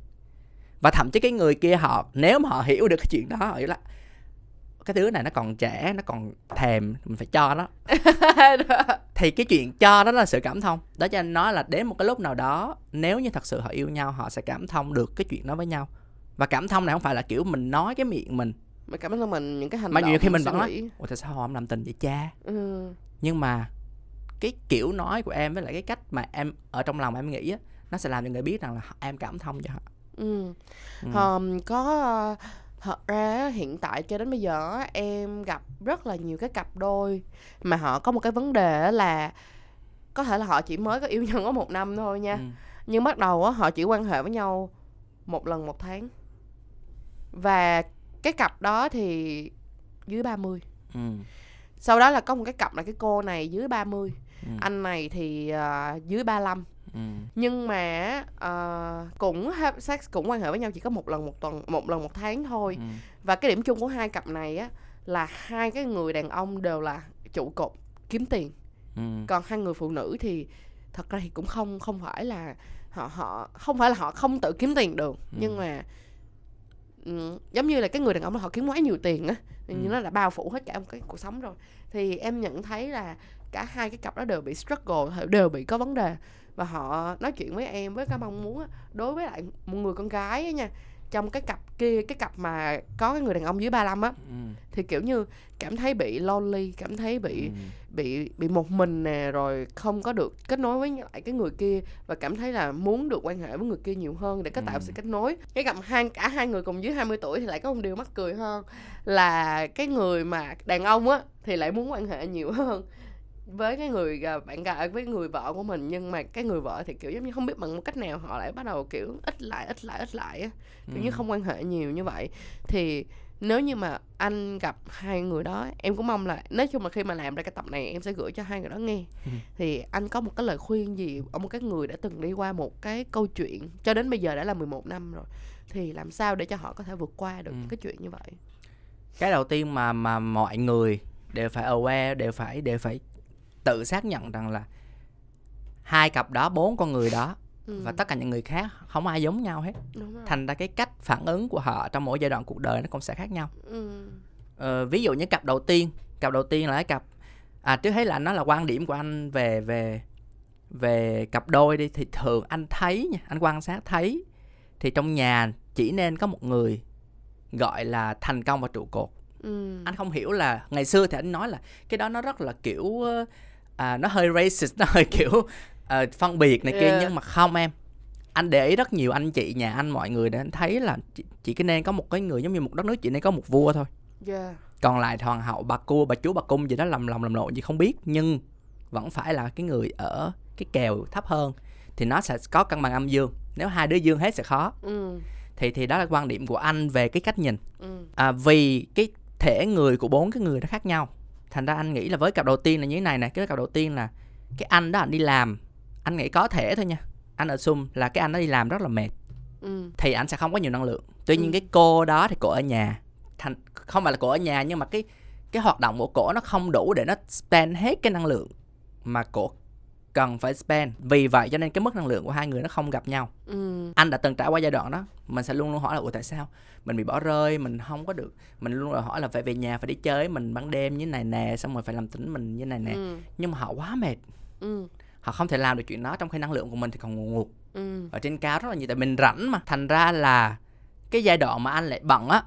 Và thậm chí cái người kia họ nếu mà họ hiểu được cái chuyện đó họ hiểu là cái thứ này nó còn trẻ nó còn thèm mình phải cho nó. Thì cái chuyện cho đó là sự cảm thông. Đó cho anh nói là đến một cái lúc nào đó nếu như thật sự họ yêu nhau họ sẽ cảm thông được cái chuyện đó với nhau. Và cảm thông này không phải là kiểu mình nói cái miệng mình.
Mà cảm thông mình những cái hành
mà
động
nhiều khi mình vẫn nói ủa tại sao họ không làm tình vậy cha?
Ừ.
nhưng mà cái kiểu nói của em với lại cái cách mà em ở trong lòng em nghĩ á nó sẽ làm cho người biết rằng là em cảm thông cho họ.
Ừ. ừ. Um, có thật ra hiện tại cho đến bây giờ em gặp rất là nhiều cái cặp đôi mà họ có một cái vấn đề là có thể là họ chỉ mới có yêu nhau có một năm thôi nha ừ. nhưng bắt đầu họ chỉ quan hệ với nhau một lần một tháng và cái cặp đó thì dưới 30
ừ.
sau đó là có một cái cặp là cái cô này dưới 30 ừ. anh này thì uh, dưới 35
ừ.
nhưng mà uh, cũng have sex cũng quan hệ với nhau chỉ có một lần một tuần một lần một tháng thôi ừ. và cái điểm chung của hai cặp này á là hai cái người đàn ông đều là trụ cột kiếm tiền
ừ.
còn hai người phụ nữ thì thật ra thì cũng không không phải là họ họ không phải là họ không tự kiếm tiền được ừ. nhưng mà um, giống như là cái người đàn ông đó họ kiếm quá nhiều tiền á ừ. như nó đã bao phủ hết cả một cái cuộc sống rồi thì em nhận thấy là cả hai cái cặp đó đều bị struggle đều bị có vấn đề và họ nói chuyện với em với cái mong muốn đối với lại một người con gái ấy nha trong cái cặp kia cái cặp mà có cái người đàn ông dưới 35 á
ừ.
thì kiểu như cảm thấy bị lonely cảm thấy bị ừ. bị bị một mình nè rồi không có được kết nối với lại cái người kia và cảm thấy là muốn được quan hệ với người kia nhiều hơn để có tạo ừ. sự kết nối cái cặp hai cả hai người cùng dưới 20 tuổi thì lại có một điều mắc cười hơn là cái người mà đàn ông á thì lại muốn quan hệ nhiều hơn với cái người à, bạn gái với người vợ của mình nhưng mà cái người vợ thì kiểu giống như không biết bằng một cách nào họ lại bắt đầu kiểu ít lại ít lại ít lại á kiểu ừ. như không quan hệ nhiều như vậy thì nếu như mà anh gặp hai người đó em cũng mong là nói chung là khi mà làm ra cái tập này em sẽ gửi cho hai người đó nghe ừ. thì anh có một cái lời khuyên gì ở một cái người đã từng đi qua một cái câu chuyện cho đến bây giờ đã là 11 năm rồi thì làm sao để cho họ có thể vượt qua được ừ. cái chuyện như vậy
cái đầu tiên mà mà mọi người đều phải aware đều phải đều phải tự xác nhận rằng là hai cặp đó bốn con người đó ừ. và tất cả những người khác không ai giống nhau hết thành ra cái cách phản ứng của họ trong mỗi giai đoạn cuộc đời nó cũng sẽ khác nhau
ừ.
uh, ví dụ như cặp đầu tiên cặp đầu tiên là cái cặp à trước hết là nó là quan điểm của anh về về về cặp đôi đi thì thường anh thấy nha anh quan sát thấy thì trong nhà chỉ nên có một người gọi là thành công và trụ cột ừ. anh không hiểu là ngày xưa thì anh nói là cái đó nó rất là kiểu à, nó hơi racist nó hơi kiểu uh, phân biệt này yeah. kia nhưng mà không em anh để ý rất nhiều anh chị nhà anh mọi người để anh thấy là chỉ, cái nên có một cái người giống như một đất nước chỉ nên có một vua thôi yeah. còn lại hoàng hậu bà cua bà chúa bà cung gì đó lầm lòng lầm lộn gì không biết nhưng vẫn phải là cái người ở cái kèo thấp hơn thì nó sẽ có cân bằng âm dương nếu hai đứa dương hết sẽ khó ừ. thì thì đó là quan điểm của anh về cái cách nhìn ừ. à, vì cái thể người của bốn cái người nó khác nhau thành ra anh nghĩ là với cặp đầu tiên là như thế này nè cái cặp đầu tiên là cái anh đó anh đi làm anh nghĩ có thể thôi nha anh ở sum là cái anh đó đi làm rất là mệt ừ. thì anh sẽ không có nhiều năng lượng tuy nhiên ừ. cái cô đó thì cô ở nhà thành không phải là cô ở nhà nhưng mà cái cái hoạt động của cổ nó không đủ để nó spend hết cái năng lượng mà cổ cần phải spend. Vì vậy cho nên cái mức năng lượng của hai người nó không gặp nhau. Ừ. anh đã từng trải qua giai đoạn đó mình sẽ luôn luôn hỏi là ủa tại sao? Mình bị bỏ rơi mình không có được. Mình luôn luôn hỏi là phải về nhà phải đi chơi mình ban đêm như này nè xong rồi phải làm tính mình như này nè. Ừ. nhưng mà họ quá mệt. Ừ. họ không thể làm được chuyện đó trong khi năng lượng của mình thì còn ngủ ngục. Ừ. ở trên cao rất là nhiều tại mình rảnh mà. Thành ra là cái giai đoạn mà anh lại bận á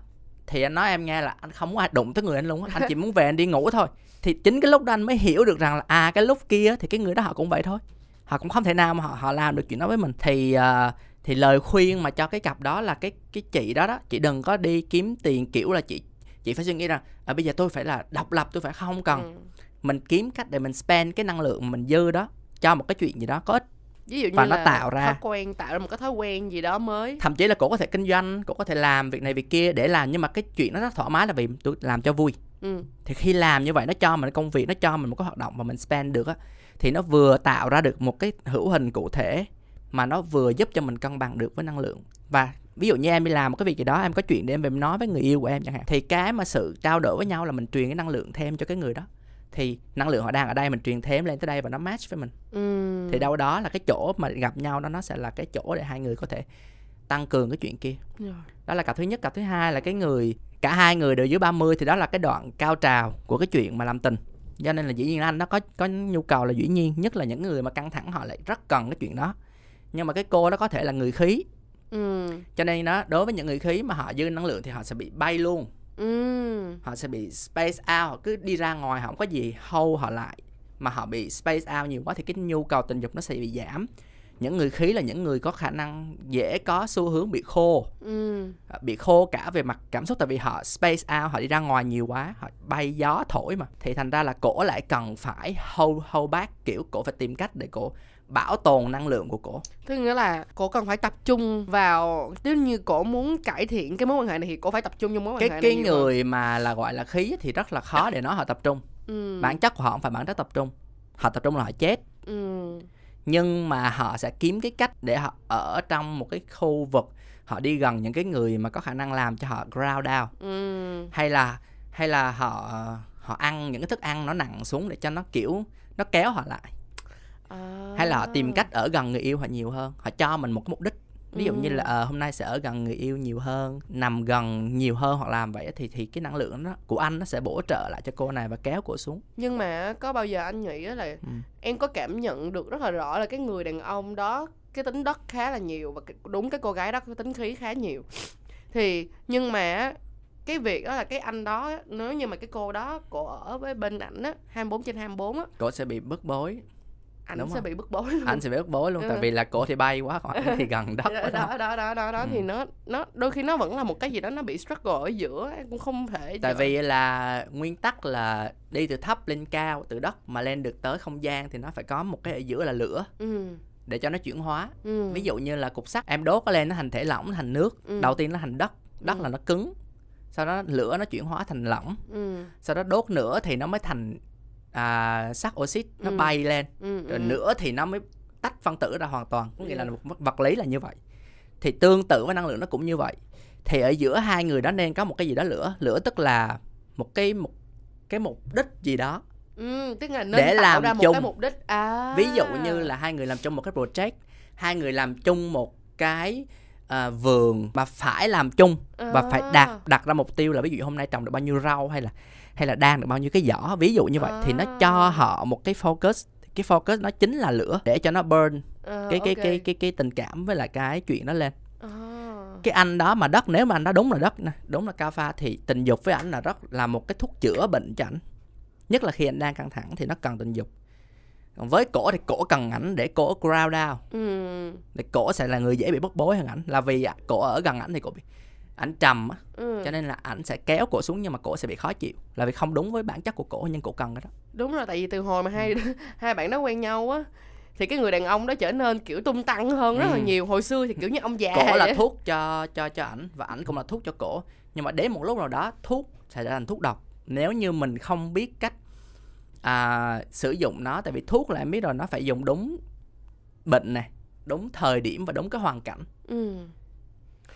thì anh nói em nghe là anh không muốn đụng tới người anh luôn á. Anh chỉ muốn về anh đi ngủ thôi thì chính cái lúc đó anh mới hiểu được rằng là à cái lúc kia thì cái người đó họ cũng vậy thôi. Họ cũng không thể nào mà họ họ làm được chuyện đó với mình. Thì uh, thì lời khuyên mà cho cái cặp đó là cái cái chị đó đó chị đừng có đi kiếm tiền kiểu là chị chị phải suy nghĩ rằng à, bây giờ tôi phải là độc lập tôi phải không cần ừ. mình kiếm cách để mình spend cái năng lượng mình dư đó cho một cái chuyện gì đó có ích.
Ví dụ như và nó tạo ra thói quen tạo ra một cái thói quen gì đó mới.
Thậm chí là cổ có thể kinh doanh cổ có thể làm việc này việc kia để làm nhưng mà cái chuyện nó rất thoải mái là vì tôi làm cho vui ừ. thì khi làm như vậy nó cho mình công việc nó cho mình một cái hoạt động mà mình spend được á thì nó vừa tạo ra được một cái hữu hình cụ thể mà nó vừa giúp cho mình cân bằng được với năng lượng và ví dụ như em đi làm một cái việc gì đó em có chuyện để em về nói với người yêu của em chẳng hạn thì cái mà sự trao đổi với nhau là mình truyền cái năng lượng thêm cho cái người đó thì năng lượng họ đang ở đây mình truyền thêm lên tới đây và nó match với mình ừ. thì đâu đó là cái chỗ mà gặp nhau đó nó sẽ là cái chỗ để hai người có thể tăng cường cái chuyện kia yeah. đó là cặp thứ nhất cặp thứ hai là cái người cả hai người đều dưới 30 thì đó là cái đoạn cao trào của cái chuyện mà làm tình. Cho nên là dĩ nhiên anh nó có có nhu cầu là dĩ nhiên nhất là những người mà căng thẳng họ lại rất cần cái chuyện đó. Nhưng mà cái cô đó có thể là người khí. Ừ. cho nên nó đối với những người khí mà họ dư năng lượng thì họ sẽ bị bay luôn. Ừ. họ sẽ bị space out họ cứ đi ra ngoài họ không có gì hold họ lại. Mà họ bị space out nhiều quá thì cái nhu cầu tình dục nó sẽ bị giảm những người khí là những người có khả năng dễ có xu hướng bị khô ừ. À, bị khô cả về mặt cảm xúc tại vì họ space out họ đi ra ngoài nhiều quá họ bay gió thổi mà thì thành ra là cổ lại cần phải hold hold back kiểu cổ phải tìm cách để cổ bảo tồn năng lượng của cổ
tức nghĩa là cổ cần phải tập trung vào nếu như cổ muốn cải thiện cái mối quan hệ này thì cổ phải tập trung trong mối quan
cái,
hệ
này cái người hơn. mà là gọi là khí thì rất là khó để nói họ tập trung ừ. bản chất của họ không phải bản chất tập trung họ tập trung là họ chết ừ. Nhưng mà họ sẽ kiếm cái cách để họ ở trong một cái khu vực họ đi gần những cái người mà có khả năng làm cho họ ground down ừ. hay là hay là họ họ ăn những cái thức ăn nó nặng xuống để cho nó kiểu nó kéo họ lại à. hay là họ tìm cách ở gần người yêu họ nhiều hơn họ cho mình một cái mục đích ví dụ ừ. như là uh, hôm nay sẽ ở gần người yêu nhiều hơn nằm gần nhiều hơn hoặc làm vậy thì thì cái năng lượng đó của anh nó sẽ bổ trợ lại cho cô này và kéo cô xuống
nhưng mà có bao giờ anh nghĩ là ừ. em có cảm nhận được rất là rõ là cái người đàn ông đó cái tính đất khá là nhiều và đúng cái cô gái đó có tính khí khá nhiều thì nhưng mà cái việc đó là cái anh đó nếu như mà cái cô đó cô ở với bên ảnh á 24 trên 24 á
cô sẽ bị bức bối
anh Đúng sẽ không? bị bức bối luôn
anh sẽ bị bức bối luôn ừ. tại vì là cổ thì bay quá còn anh thì gần đất
đó đó đó đó, đó, đó. Ừ. thì nó nó đôi khi nó vẫn là một cái gì đó nó bị struggle ở giữa em cũng không thể
tại vì là nguyên tắc là đi từ thấp lên cao từ đất mà lên được tới không gian thì nó phải có một cái ở giữa là lửa ừ để cho nó chuyển hóa ừ. ví dụ như là cục sắt em đốt nó lên nó thành thể lỏng thành nước ừ. đầu tiên nó thành đất đất ừ. là nó cứng sau đó lửa nó chuyển hóa thành lỏng ừ. sau đó đốt nữa thì nó mới thành à, sắt oxit nó ừ. bay lên ừ, rồi ừ. nữa thì nó mới tách phân tử ra hoàn toàn có nghĩa là một vật lý là như vậy thì tương tự với năng lượng nó cũng như vậy thì ở giữa hai người đó nên có một cái gì đó lửa lửa tức là một cái một cái mục đích gì đó
ừ, tức là nên để tạo làm ra một chung. cái mục đích à.
ví dụ như là hai người làm chung một cái project hai người làm chung một cái à, vườn mà phải làm chung và phải
À.
đặt đặt ra mục tiêu là ví dụ hôm nay trồng được bao nhiêu rau hay là hay là đang được bao nhiêu cái giỏ ví dụ như vậy thì nó cho
À.
họ một cái focus cái focus nó chính là lửa để cho nó burn
Ờ,
cái cái
ok.
cái cái cái tình cảm với lại cái chuyện đó lên
À.
cái anh đó mà đất nếu mà anh đó đúng là đất nè đúng là cao pha thì tình dục với ảnh là rất là một cái thuốc chữa bệnh cho ảnh nhất là khi anh đang căng thẳng thì nó cần tình dục còn với cổ thì cổ cần ảnh để cổ ground down
ừ.
thì cổ sẽ là người dễ bị bức bối hơn ảnh là vì cổ ở gần ảnh thì cổ bị ảnh trầm á
Ừ.
cho nên là ảnh sẽ kéo cổ xuống nhưng mà cổ sẽ bị khó chịu là vì không đúng với bản chất của cổ nhưng cổ cần cái đó
đúng rồi tại vì từ hồi mà hai
Ừ.
hai bạn đó quen nhau á thì cái người đàn ông đó trở nên kiểu tung tăng hơn rất là
Ừ.
nhiều hồi xưa thì kiểu như ông già
cổ là
vậy
thuốc cho cho cho ảnh và ảnh cũng là thuốc cho cổ nhưng mà đến một lúc nào đó thuốc sẽ trở thành thuốc độc nếu như mình không biết cách à, sử dụng nó tại vì thuốc là em biết rồi nó phải dùng đúng bệnh này đúng thời điểm và đúng cái hoàn cảnh
ừ.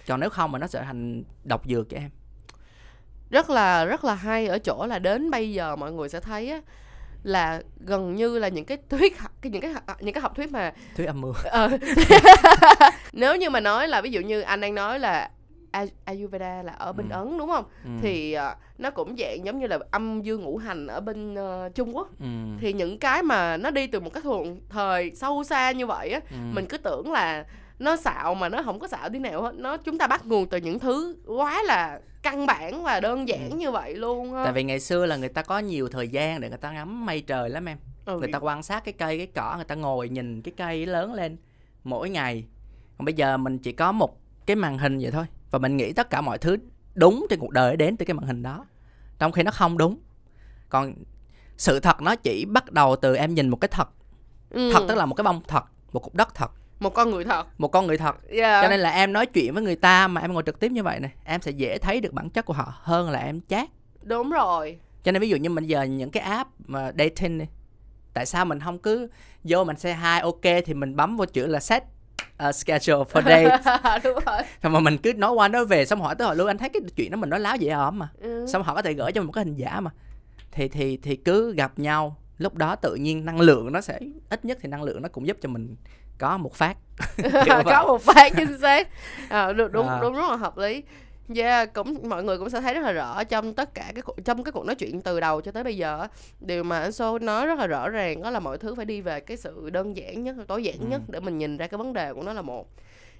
Còn nếu không mà nó sẽ thành độc dược cho em
rất là rất là hay ở chỗ là đến bây giờ mọi người sẽ thấy á là gần như là những cái thuyết cái những cái học- những cái học thuyết mà
thuyết âm mưu
Ờ. nếu như mà nói là ví dụ như anh đang nói là Ayurveda là ở bên
Ừ.
Ấn đúng không?
ừ.
Thì ờ, nó cũng dạng giống như là âm dương ngũ hành ở bên ờ, Trung Quốc.
ừ.
Thì những cái mà nó đi từ một cái thuận thời sâu xa như vậy á,
ừ.
mình cứ tưởng là nó xạo mà nó không có xạo tí nào hết. Nó chúng ta bắt nguồn từ những thứ quá là căn bản và đơn giản
Ừ.
như vậy luôn á.
tại vì ngày xưa là người ta có nhiều thời gian để người ta ngắm mây trời lắm em
ừ.
người ta quan sát cái cây cái cỏ người ta ngồi nhìn cái cây lớn lên mỗi ngày còn bây giờ mình chỉ có một cái màn hình vậy thôi và mình nghĩ tất cả mọi thứ đúng trên cuộc đời đến từ cái màn hình đó trong khi nó không đúng còn sự thật nó chỉ bắt đầu từ em nhìn một cái thật
Ừ.
thật tức là một cái bông thật một cục đất thật
một con người thật.
một con người thật
Yeah.
cho nên là em nói chuyện với người ta mà em ngồi trực tiếp như vậy này em sẽ dễ thấy được bản chất của họ hơn là em chat
đúng rồi.
cho nên ví dụ như mình giờ những cái app mà dating đi tại sao mình không cứ vô mình say hi ok thì mình bấm vô chữ là set uh, schedule for date
đúng rồi.
xong mà mình cứ nói qua nói về xong hỏi tới hỏi luôn anh thấy cái chuyện đó mình nói láo dễ ỏm mà
Ừ.
xong họ có thể gửi cho mình một cái hình giả mà thì thì thì cứ gặp nhau lúc đó tự nhiên năng lượng nó sẽ ít nhất thì năng lượng nó cũng giúp cho mình có một phát
có một phát chính xác à, đúng đúng,
À.
đúng rất là hợp lý Yeah, cũng mọi người cũng sẽ thấy rất là rõ trong tất cả cái trong cái cuộc nói chuyện từ đầu cho tới bây giờ điều mà anh Sô nói rất là rõ ràng đó là mọi thứ phải đi về cái sự đơn giản nhất tối giản
Ừ.
nhất để mình nhìn ra cái vấn đề của nó là một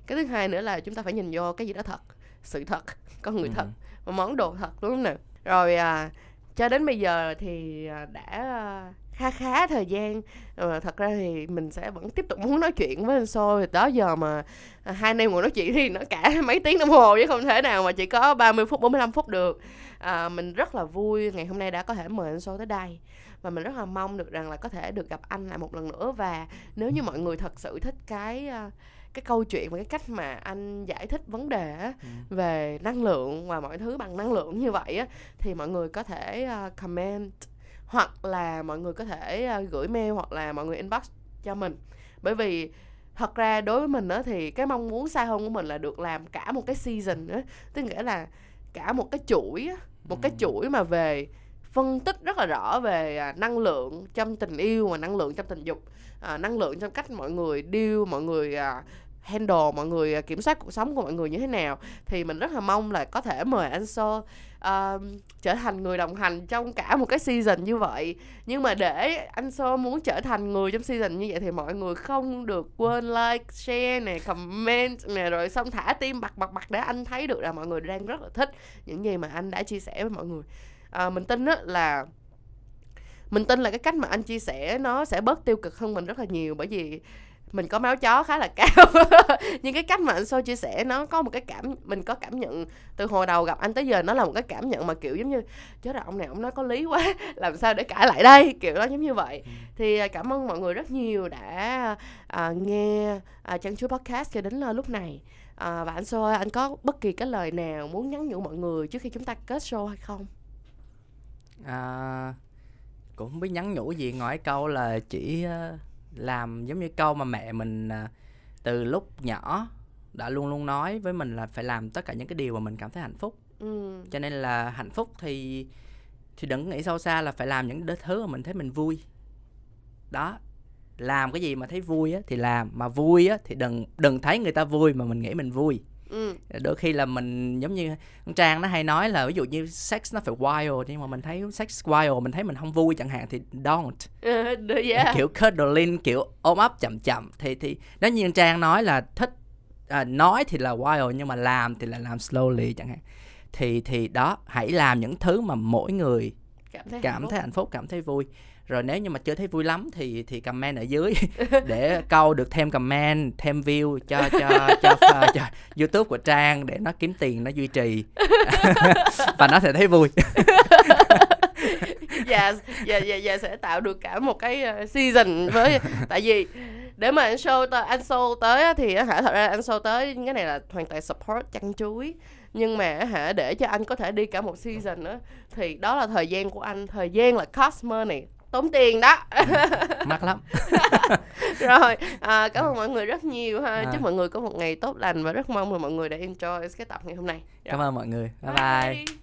cái thứ hai nữa là chúng ta phải nhìn vô cái gì đó thật sự thật con người
Ừ.
thật món đồ thật đúng không nào rồi à, cho đến bây giờ thì à, đã kha khá thời gian. Ờ, thật ra thì mình sẽ vẫn tiếp tục muốn nói chuyện với anh Sô. Thì đó giờ mà à, hai anh em ngồi nói chuyện thì nó cả mấy tiếng đồng hồ chứ không thể nào mà chỉ có 30 phút 45 phút được. À, mình rất là vui ngày hôm nay đã có thể mời anh Sô tới đây. Và mình rất là mong được rằng là có thể được gặp anh lại một lần nữa. Và nếu như mọi người thật sự thích cái à, cái câu chuyện và cái cách mà anh giải thích vấn đề á,
Ừ.
về năng lượng và mọi thứ bằng năng lượng như vậy á thì mọi người có thể à, comment hoặc là mọi người có thể à, gửi mail hoặc là mọi người inbox cho mình. Bởi vì thật ra đối với mình á thì cái mong muốn xa hơn của mình là được làm cả một cái season á tức nghĩa là cả một cái chuỗi một cái chuỗi mà về phân tích rất là rõ về à, năng lượng trong tình yêu và năng lượng trong tình dục à, năng lượng trong cách mọi người deal mọi người à, handle mọi người à, kiểm soát cuộc sống của mọi người như thế nào thì mình rất là mong là có thể mời anh So uh, à, trở thành người đồng hành trong cả một cái season như vậy. Nhưng mà để anh So muốn trở thành người trong season như vậy thì mọi người không được quên like share nè comment nè rồi xong thả tim bật bật bật để anh thấy được là mọi người đang rất là thích những gì mà anh đã chia sẻ với mọi người. Uh, mình tin á là mình tin là cái cách mà anh chia sẻ nó sẽ bớt tiêu cực hơn mình rất là nhiều bởi vì mình có máu chó khá là cao. Nhưng cái cách mà anh soi chia sẻ nó có một cái cảm mình có cảm nhận từ hồi đầu gặp anh tới giờ nó là một cái cảm nhận mà kiểu giống như chết rồi ông này ông nói có lý quá làm sao để cãi lại đây? Kiểu đó giống như vậy. Thì à, cảm ơn mọi người rất nhiều đã à, nghe à, chân chúa podcast cho đến à, lúc này. À, và anh soi anh có bất kỳ cái lời nào muốn nhắn nhủ mọi người trước khi chúng ta kết show hay không?
À, cũng không biết nhắn nhủ gì ngoài câu là chỉ ờ, làm giống như câu mà mẹ mình à, từ lúc nhỏ đã luôn luôn nói với mình là phải làm tất cả những cái điều mà mình cảm thấy hạnh phúc.
Ừ.
cho nên là hạnh phúc thì thì đừng nghĩ sâu xa là phải làm những thứ mà mình thấy mình vui. Đó làm cái gì mà thấy vui á thì làm mà vui á thì đừng đừng thấy người ta vui mà mình nghĩ mình vui ừ. đôi khi là mình giống như con trang nó hay nói là ví dụ như sex nó phải wild nhưng mà mình thấy sex wild mình thấy mình không vui chẳng hạn thì don't
uh, yeah.
kiểu cuddling kiểu ôm ấp chậm chậm thì thì nếu như trang nói là thích à, nói thì là wild nhưng mà làm thì là làm slowly chẳng hạn thì thì đó hãy làm những thứ mà mỗi người
cảm thấy,
cảm
hạnh, phúc.
thấy hạnh phúc cảm thấy vui rồi nếu như mà chưa thấy vui lắm thì thì comment ở dưới để câu được thêm comment thêm view cho cho cho, cho, cho youtube của trang để nó kiếm tiền nó duy trì. Và nó sẽ thấy vui.
Dạ dạ dạ dạ sẽ tạo được cả một cái ờ, season với tại vì để mà anh show tới anh show tới thì hả thật ra anh show tới cái này là hoàn toàn support chăn chuối. Nhưng mà hả để cho anh có thể đi cả một season nữa thì đó là thời gian của anh thời gian là cost money tốn tiền đó.
Mắc lắm.
Rồi à, cảm ơn mọi người rất nhiều ha. À. chúc mọi người có một ngày tốt lành và rất mong là mọi người đã enjoy cái tập ngày hôm nay.
Rồi. cảm ơn mọi người. Bye bye, bye.